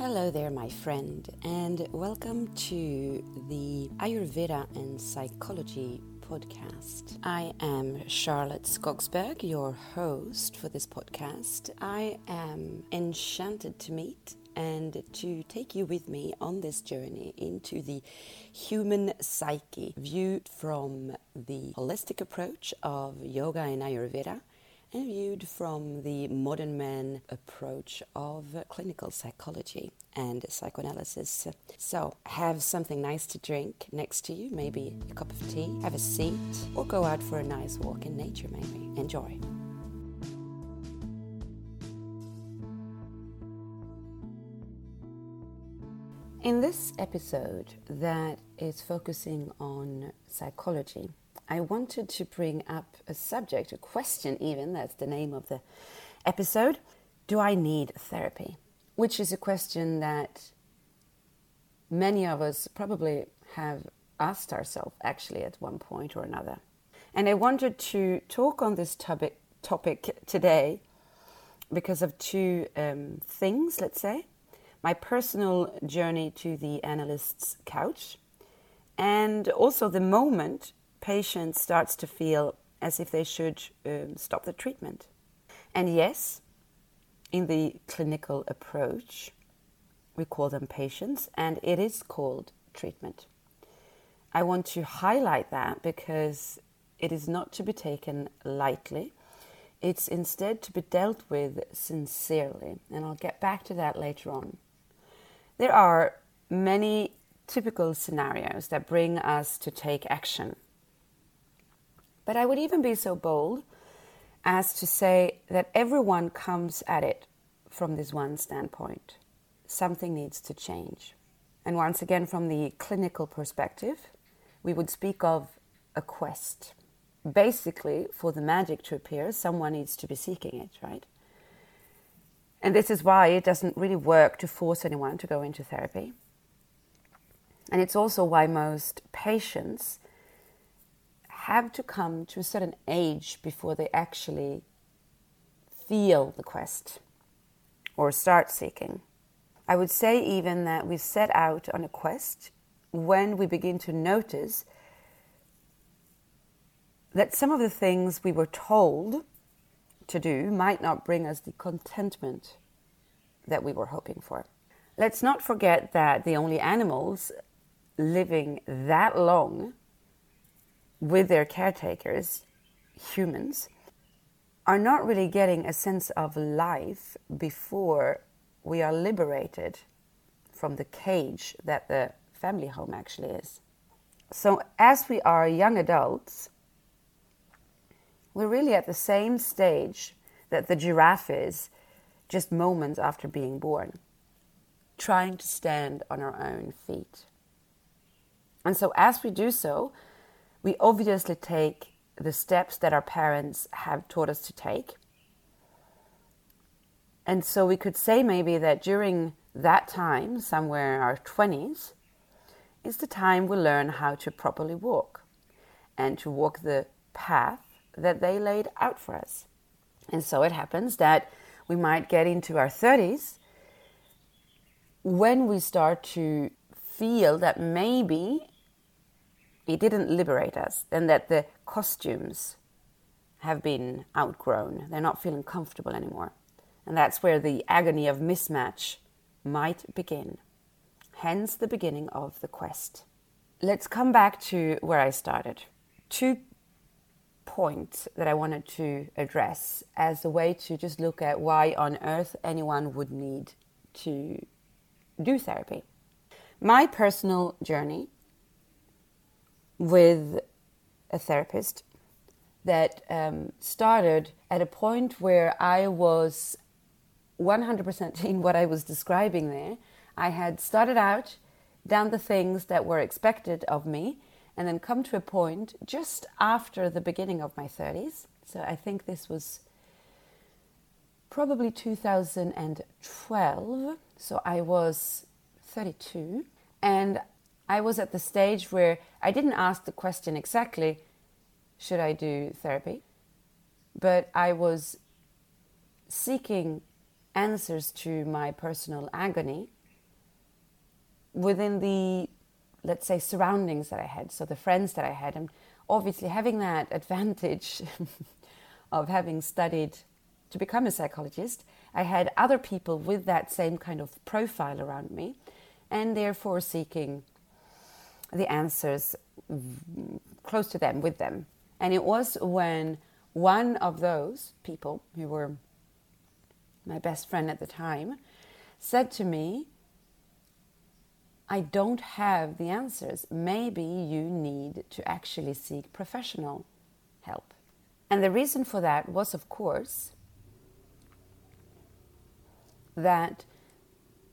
Hello there, my friend, and welcome to the Ayurveda and Psychology podcast. I am Charlotte Skogsberg, your host for this podcast. I am enchanted to meet and to take you with me on this journey into the human psyche, viewed from the holistic approach of yoga and Ayurveda and viewed from the modern man approach of clinical psychology and psychoanalysis. So, have something nice to drink next to you, maybe a cup of tea, have a seat, or go out for a nice walk in nature, maybe. Enjoy. In this episode that is focusing on psychology, I wanted to bring up a subject, a question, even that's the name of the episode. Do I need therapy? Which is a question that many of us probably have asked ourselves actually at one point or another. And I wanted to talk on this topic, topic today because of two um, things, let's say my personal journey to the analyst's couch, and also the moment patient starts to feel as if they should um, stop the treatment. And yes, in the clinical approach, we call them patients, and it is called treatment. I want to highlight that because it is not to be taken lightly. It's instead to be dealt with sincerely, and I'll get back to that later on. There are many typical scenarios that bring us to take action but I would even be so bold as to say that everyone comes at it from this one standpoint. Something needs to change. And once again, from the clinical perspective, we would speak of a quest. Basically, for the magic to appear, someone needs to be seeking it, right? And this is why it doesn't really work to force anyone to go into therapy. And it's also why most patients have to come to a certain age before they actually feel the quest or start seeking. I would say even that we set out on a quest when we begin to notice that some of the things we were told to do might not bring us the contentment that we were hoping for. Let's not forget that the only animals living that long with their caretakers, humans, are not really getting a sense of life before we are liberated from the cage that the family home actually is. So, as we are young adults, we're really at the same stage that the giraffe is just moments after being born, trying to stand on our own feet. And so, as we do so, we obviously take the steps that our parents have taught us to take. And so we could say maybe that during that time, somewhere in our 20s, is the time we learn how to properly walk and to walk the path that they laid out for us. And so it happens that we might get into our 30s when we start to feel that maybe it didn't liberate us, and that the costumes have been outgrown. They're not feeling comfortable anymore. And that's where the agony of mismatch might begin. Hence the beginning of the quest. Let's come back to where I started. Two points that I wanted to address as a way to just look at why on earth anyone would need to do therapy. My personal journey with a therapist that um, started at a point where I was 100% in what I was describing there. I had started out, down the things that were expected of me, and then come to a point just after the beginning of my 30s. So I think this was probably 2012. So I was 32. And I was at the stage where I didn't ask the question exactly, should I do therapy? But I was seeking answers to my personal agony within the, let's say, surroundings that I had, so the friends that I had, and obviously having that advantage of having studied to become a psychologist, I had other people with that same kind of profile around me, and therefore seeking the answers close to them, with them. And it was when one of those people, who were my best friend at the time, said to me, I don't have the answers. Maybe you need to actually seek professional help. And the reason for that was, of course, that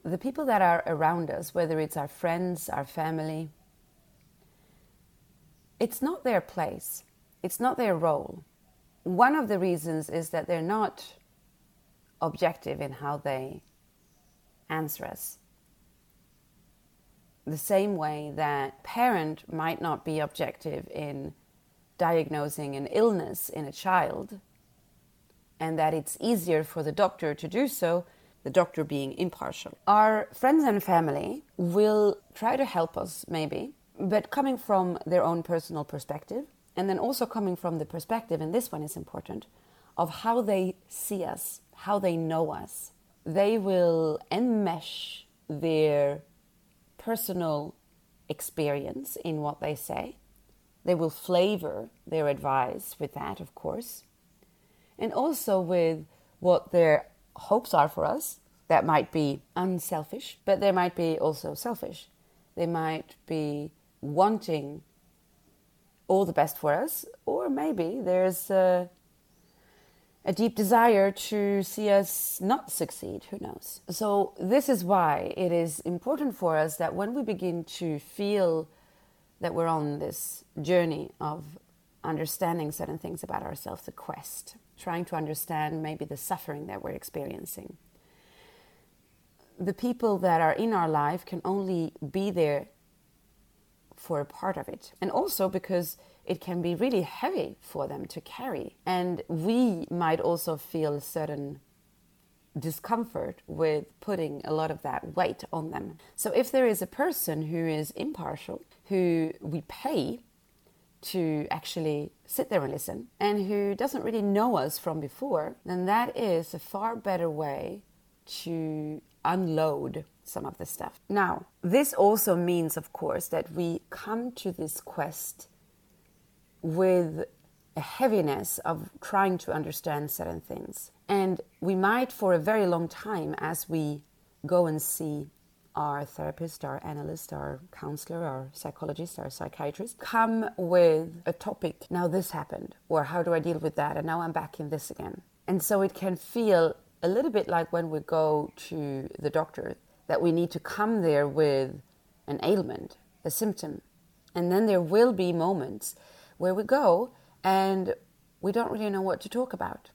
the people that are around us, whether it's our friends, our family, it's not their place, it's not their role. One of the reasons is that they're not objective in how they answer us. The same way that parent might not be objective in diagnosing an illness in a child, and that it's easier for the doctor to do so, the doctor being impartial. Our friends and family will try to help us, maybe, but coming from their own personal perspective, and then also coming from the perspective, and this one is important, of how they see us, how they know us. They will enmesh their personal experience in what they say. They will flavor their advice with that, of course, and also with what their hopes are for us. That might be unselfish, but they might be also selfish. They might be wanting all the best for us, or maybe there's a, a, deep desire to see us not succeed. Who knows? So, this is why it is important for us that when we begin to feel that we're on this journey of understanding certain things about ourselves, the quest, trying to understand maybe the suffering that we're experiencing. The people that are in our life can only be there for a part of it. And also because it can be really heavy for them to carry. And we might also feel certain discomfort with putting a lot of that weight on them. So if there is a person who is impartial, who we pay to actually sit there and listen, and who doesn't really know us from before, then that is a far better way to unload some of the stuff. Now, this also means, of course, that we come to this quest with a heaviness of trying to understand certain things. And we might, for a very long time, as we go and see our therapist, our analyst, our counselor, our psychologist, our psychiatrist, come with a topic. Now, this happened, or how do I deal with that? And now I'm back in this again. And so it can feel a little bit like when we go to the doctor that we need to come there with an ailment, a symptom. And then there will be moments where we go and we don't really know what to talk about.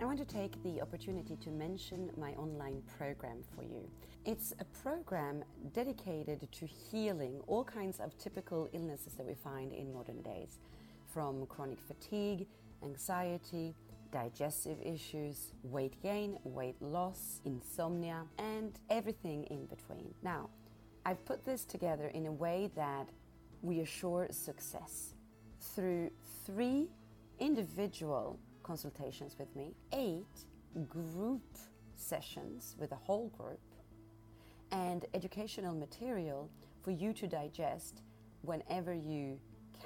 I want to take the opportunity to mention my online program for you. It's a program dedicated to healing all kinds of typical illnesses that we find in modern days, from chronic fatigue, anxiety, digestive issues, weight gain, weight loss, insomnia, and everything in between. Now, I've put this together in a way that we assure success through three individual consultations with me, eight group sessions with a whole group, and educational material for you to digest whenever you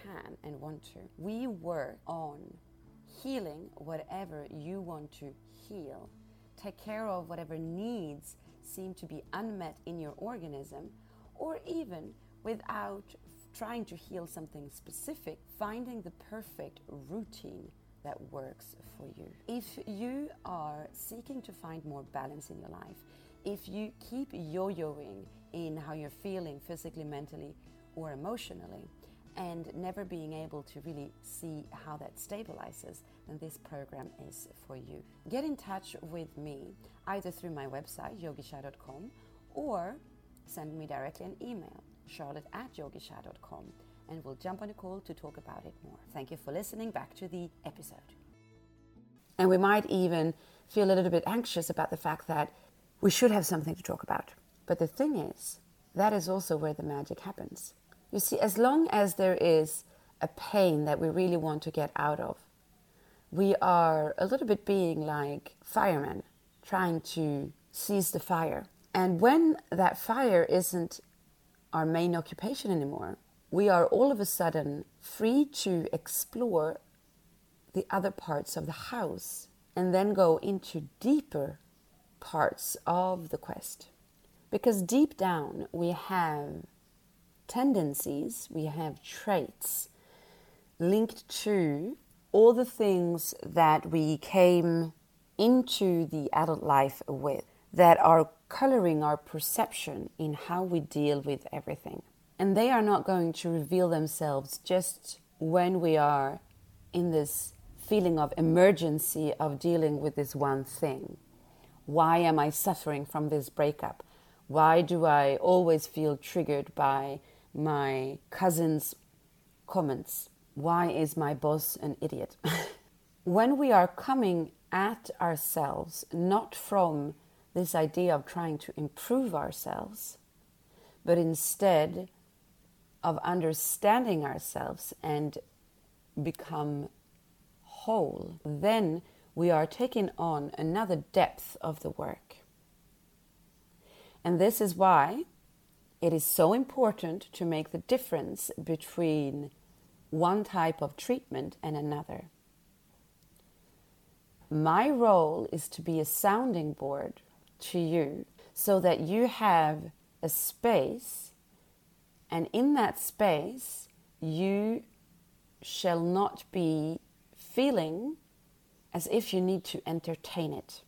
can and want to. We work on healing whatever you want to heal. Take care of whatever needs seem to be unmet in your organism, or even without trying to heal something specific, finding the perfect routine that works for you. If you are seeking to find more balance in your life, if you keep yo yoing in how you're feeling physically, mentally, or emotionally, and never being able to really see how that stabilizes, then this program is for you. Get in touch with me either through my website, yogisha.com, or send me directly an email, charlotte at yogisha.com, and we'll jump on a call to talk about it more. Thank you for listening. Back to the episode. And we might even feel a little bit anxious about the fact that we should have something to talk about. But the thing is, that is also where the magic happens. You see, as long as there is a pain that we really want to get out of, we are a little bit being like firemen trying to seize the fire. And when that fire isn't our main occupation anymore, we are all of a sudden free to explore the other parts of the house and then go into deeper parts of the quest. Because deep down, we have tendencies, we have traits linked to all the things that we came into the adult life with that are coloring our perception in how we deal with everything. And they are not going to reveal themselves just when we are in this feeling of emergency of dealing with this one thing. Why am I suffering from this breakup? Why do I always feel triggered by my cousin's comments? Why is my boss an idiot? when we are coming at ourselves, not from this idea of trying to improve ourselves, but instead of understanding ourselves and become whole, then we are taking on another depth of the work. And this is why it is so important to make the difference between one type of treatment and another. My role is to be a sounding board to you so that you have a space, and in that space, you shall not be feeling as if you need to entertain it.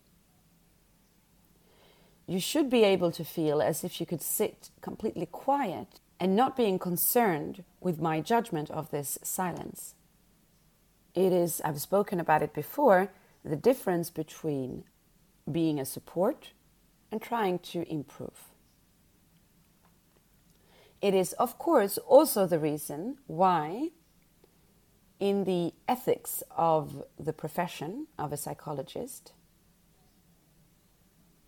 You should be able to feel as if you could sit completely quiet and not being concerned with my judgment of this silence. It is, I've spoken about it before, the difference between being a support and trying to improve. It is, of course, also the reason why in the ethics of the profession of a psychologist,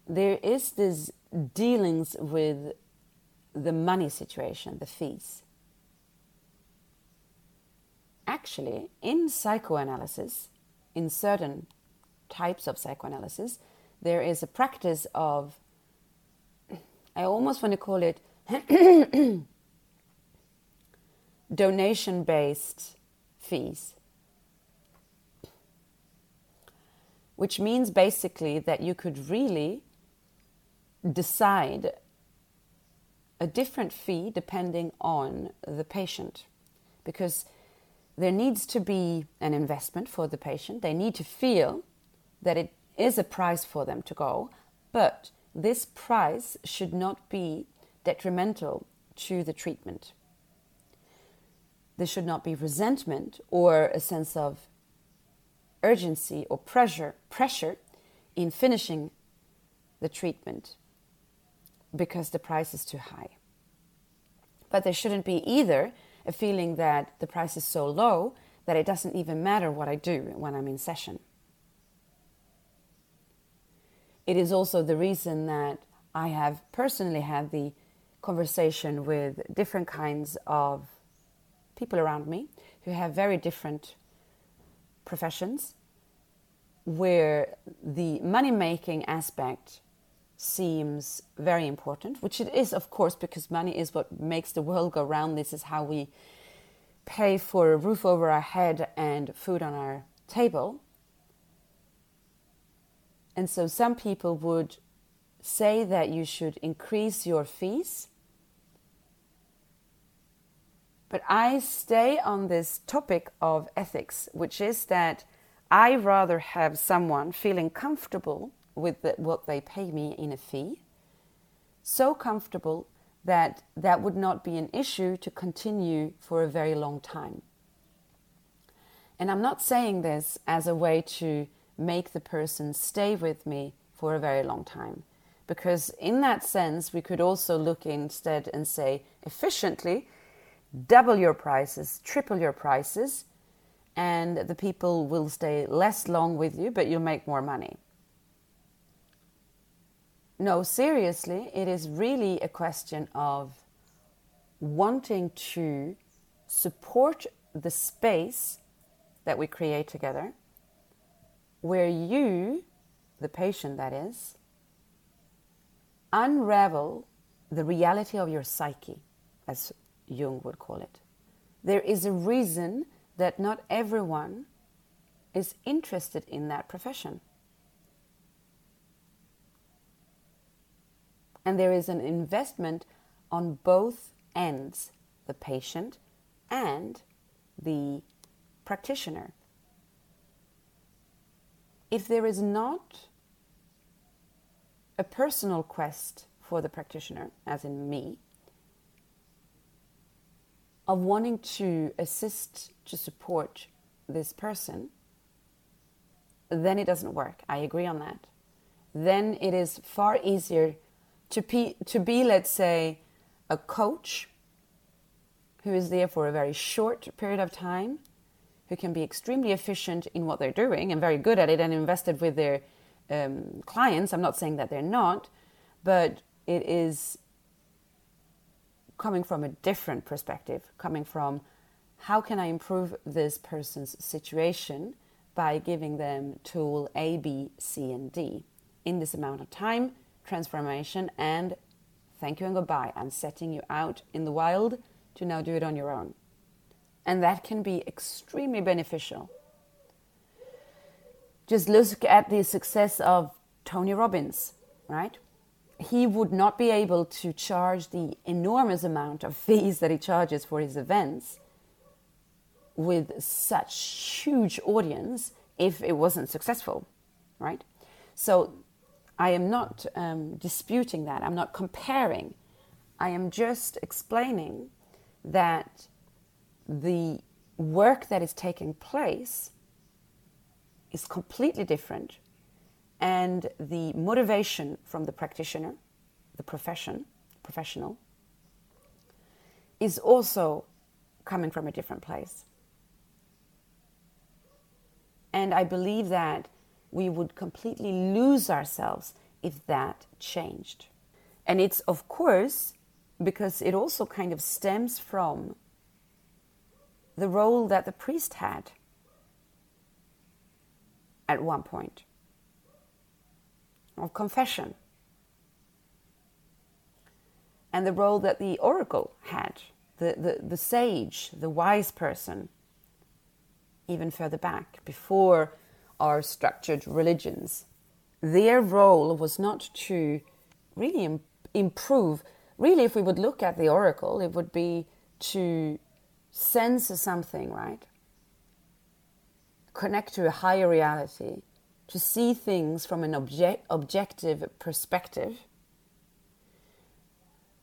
there is this dealings with the money situation, the fees. Actually, in psychoanalysis, in certain types of psychoanalysis, there is a practice of, I almost want to call it donation based fees. Which means basically that you could really decide a different fee depending on the patient. Because there needs to be an investment for the patient. They need to feel that it is a price for them to go, but this price should not be detrimental to the treatment. There should not be resentment or a sense of urgency or pressure pressure in finishing the treatment because the price is too high. But there shouldn't be either a feeling that the price is so low that it doesn't even matter what I do when I'm in session. It is also the reason that I have personally had the conversation with different kinds of people around me who have very different professions where the money making aspect seems very important, which it is, of course, because money is what makes the world go round. This is how we pay for a roof over our head and food on our table. And so some people would say that you should increase your fees but I stay on this topic of ethics, which is that I rather have someone feeling comfortable with the, what they pay me in a fee, so comfortable that that would not be an issue to continue for a very long time. And I'm not saying this as a way to make the person stay with me for a very long time. Because, in that sense, we could also look instead and say efficiently double your prices, triple your prices, and the people will stay less long with you, but you'll make more money. No, seriously, it is really a question of wanting to support the space that we create together, where you, the patient that is, unravel the reality of your psyche, as Jung would call it. There is a reason that not everyone is interested in that profession. And there is an investment on both ends the patient and the practitioner. If there is not a personal quest for the practitioner, as in me, of wanting to assist, to support this person, then it doesn't work. I agree on that. Then it is far easier to be, to be, let's say, a coach who is there for a very short period of time, who can be extremely efficient in what they're doing and very good at it and invested with their um, clients. I'm not saying that they're not, but it is coming from a different perspective, coming from how can I improve this person's situation by giving them tool A, B, C, and D in this amount of time, transformation, and thank you and goodbye. I'm setting you out in the wild to now do it on your own. And that can be extremely beneficial. Just look at the success of Tony Robbins, right? he would not be able to charge the enormous amount of fees that he charges for his events with such huge audience if it wasn't successful, right? So I am not um, disputing that. I'm not comparing. I am just explaining that the work that is taking place is completely different and the motivation from the practitioner, the profession, professional, is also coming from a different place. And I believe that we would completely lose ourselves if that changed. And it's, of course, because it also kind of stems from the role that the priest had at one point of confession and the role that the oracle had, the, the, the sage, the wise person, even further back, before our structured religions. Their role was not to really Im- improve. Really, if we would look at the oracle, it would be to sense something, right? Connect to a higher reality, to see things from an object, objective perspective,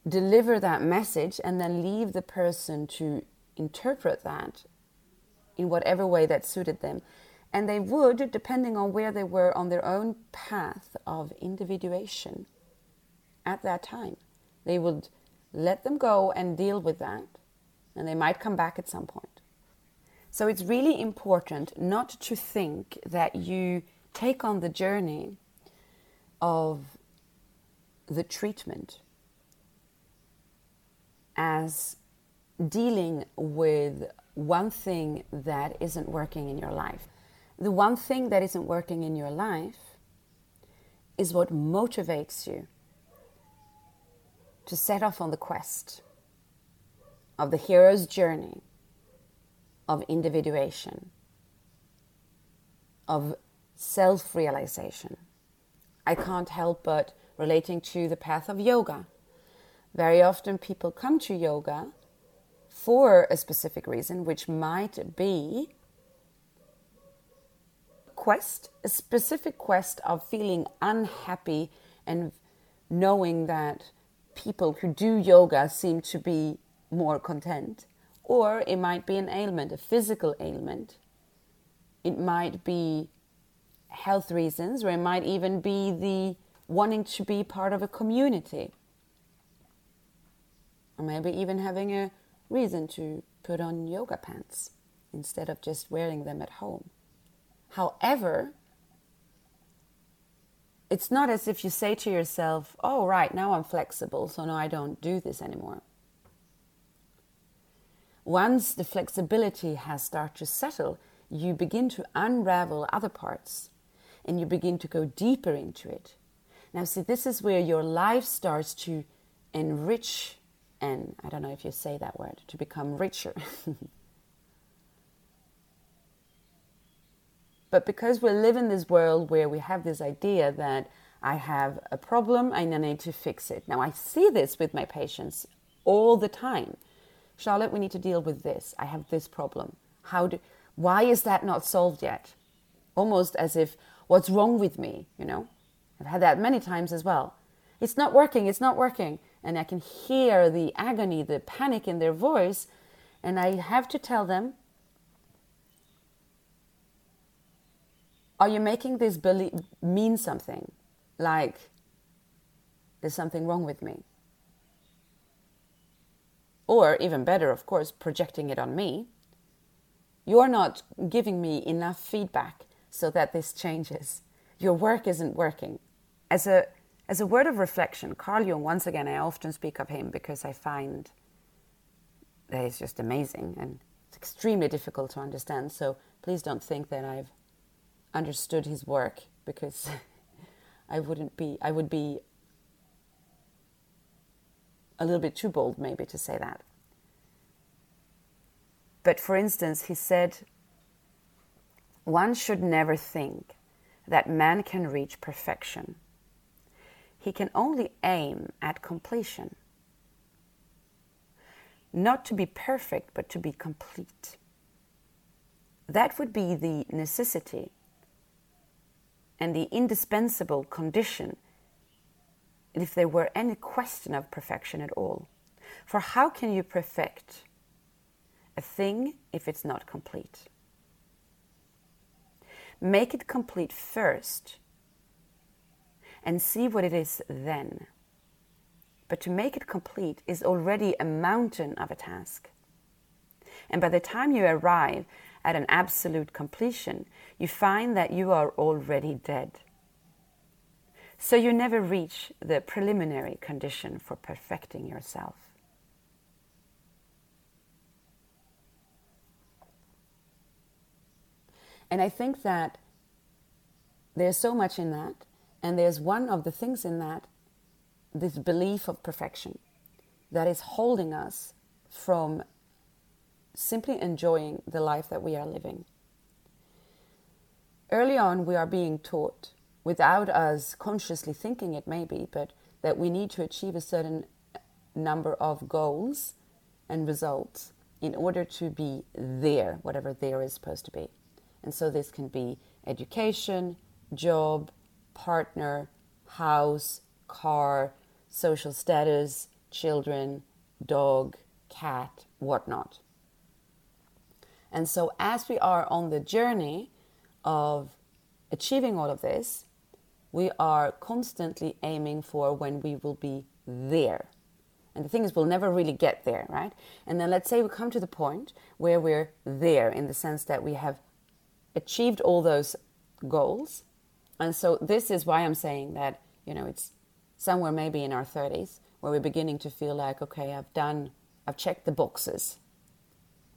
deliver that message, and then leave the person to interpret that in whatever way that suited them. And they would, depending on where they were on their own path of individuation at that time, they would let them go and deal with that, and they might come back at some point. So it's really important not to think that you take on the journey of the treatment as dealing with one thing that isn't working in your life. The one thing that isn't working in your life is what motivates you to set off on the quest of the hero's journey of individuation, of self realization. I can't help but relating to the path of yoga. Very often people come to yoga for a specific reason, which might be quest, a specific quest of feeling unhappy and knowing that people who do yoga seem to be more content. Or it might be an ailment, a physical ailment. It might be health reasons, or it might even be the wanting to be part of a community. Or maybe even having a reason to put on yoga pants instead of just wearing them at home. However, it's not as if you say to yourself, oh, right, now I'm flexible, so now I don't do this anymore. Once the flexibility has started to settle, you begin to unravel other parts and you begin to go deeper into it. Now, see, this is where your life starts to enrich, and I don't know if you say that word, to become richer. but because we live in this world where we have this idea that I have a problem and I need to fix it. Now, I see this with my patients all the time. Charlotte, we need to deal with this. I have this problem. How do, why is that not solved yet? Almost as if, what's wrong with me? You know, I've had that many times as well. It's not working, it's not working. And I can hear the agony, the panic in their voice. And I have to tell them, are you making this believe, mean something? Like, there's something wrong with me? Or, even better, of course, projecting it on me. You're not giving me enough feedback so that this changes. Your work isn't working. As a, as a word of reflection, Carl Jung, once again, I often speak of him because I find that he's just amazing and it's extremely difficult to understand. So please don't think that I've understood his work because I wouldn't be, I would be a little bit too bold maybe to say that. But for instance, he said, one should never think that man can reach perfection. He can only aim at completion. Not to be perfect, but to be complete. That would be the necessity and the indispensable condition if there were any question of perfection at all. For how can you perfect a thing if it's not complete. Make it complete first and see what it is then. But to make it complete is already a mountain of a task. And by the time you arrive at an absolute completion, you find that you are already dead. So you never reach the preliminary condition for perfecting yourself. And I think that there's so much in that. And there's one of the things in that, this belief of perfection, that is holding us from simply enjoying the life that we are living. Early on, we are being taught, without us consciously thinking it maybe, but that we need to achieve a certain number of goals and results in order to be there, whatever there is supposed to be. And so this can be education, job, partner, house, car, social status, children, dog, cat, whatnot. And so, as we are on the journey of achieving all of this, we are constantly aiming for when we will be there. And the thing is, we'll never really get there, right? And then let's say we come to the point where we're there in the sense that we have achieved all those goals. And so this is why I'm saying that, you know, it's somewhere maybe in our 30s where we're beginning to feel like, okay, I've done, I've checked the boxes.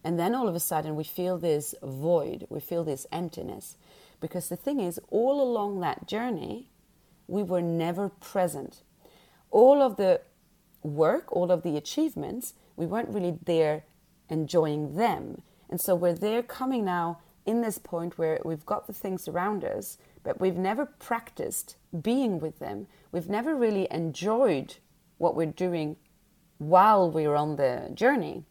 And then all of a sudden we feel this void, we feel this emptiness. Because the thing is, all along that journey, we were never present. All of the work, all of the achievements, we weren't really there enjoying them. And so we're there coming now in this point where we've got the things around us, but we've never practiced being with them. We've never really enjoyed what we're doing while we're on the journey.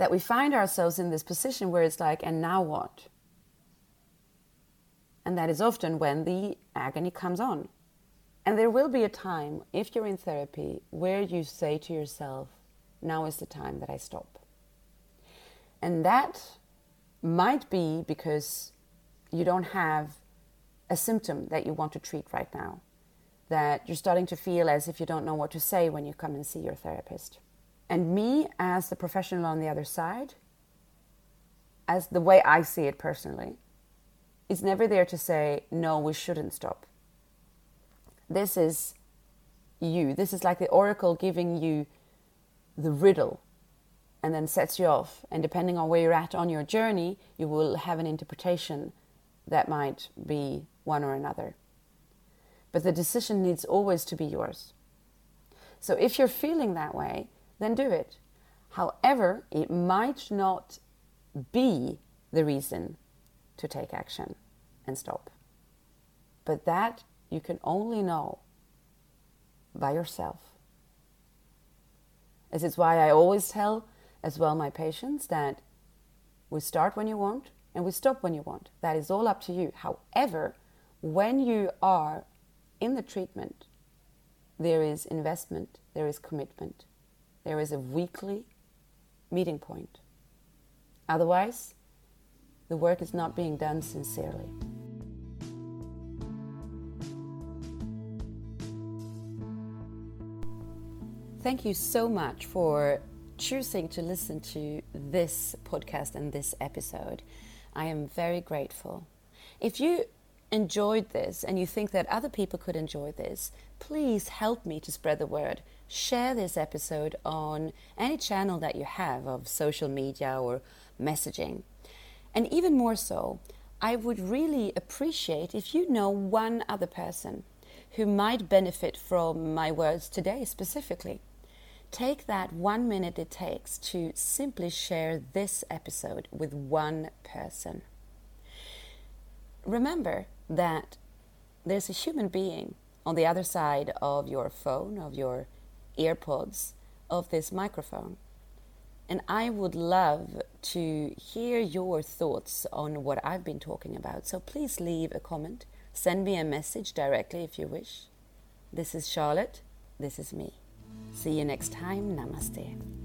That we find ourselves in this position where it's like, and now what? And that is often when the agony comes on. And there will be a time, if you're in therapy, where you say to yourself, now is the time that I stop. And that might be because you don't have a symptom that you want to treat right now. That you're starting to feel as if you don't know what to say when you come and see your therapist. And me, as the professional on the other side, as the way I see it personally, is never there to say, no, we shouldn't stop. This is you. This is like the oracle giving you the riddle and then sets you off. And depending on where you're at on your journey, you will have an interpretation that might be one or another. But the decision needs always to be yours. So if you're feeling that way, then do it. However, it might not be the reason to take action and stop. But that you can only know by yourself. This is why I always tell as well my patients that we start when you want and we stop when you want. That is all up to you. However, when you are in the treatment, there is investment, there is commitment, there is a weekly meeting point. Otherwise, the work is not being done sincerely. Thank you so much for choosing to listen to this podcast and this episode. I am very grateful. If you enjoyed this and you think that other people could enjoy this, please help me to spread the word. Share this episode on any channel that you have of social media or messaging. And even more so, I would really appreciate if you know one other person who might benefit from my words today specifically. Take that one minute it takes to simply share this episode with one person. Remember that there's a human being on the other side of your phone, of your earpods, of this microphone. And I would love to hear your thoughts on what I've been talking about. So please leave a comment. Send me a message directly if you wish. This is Charlotte. This is me. See you next time. Namaste.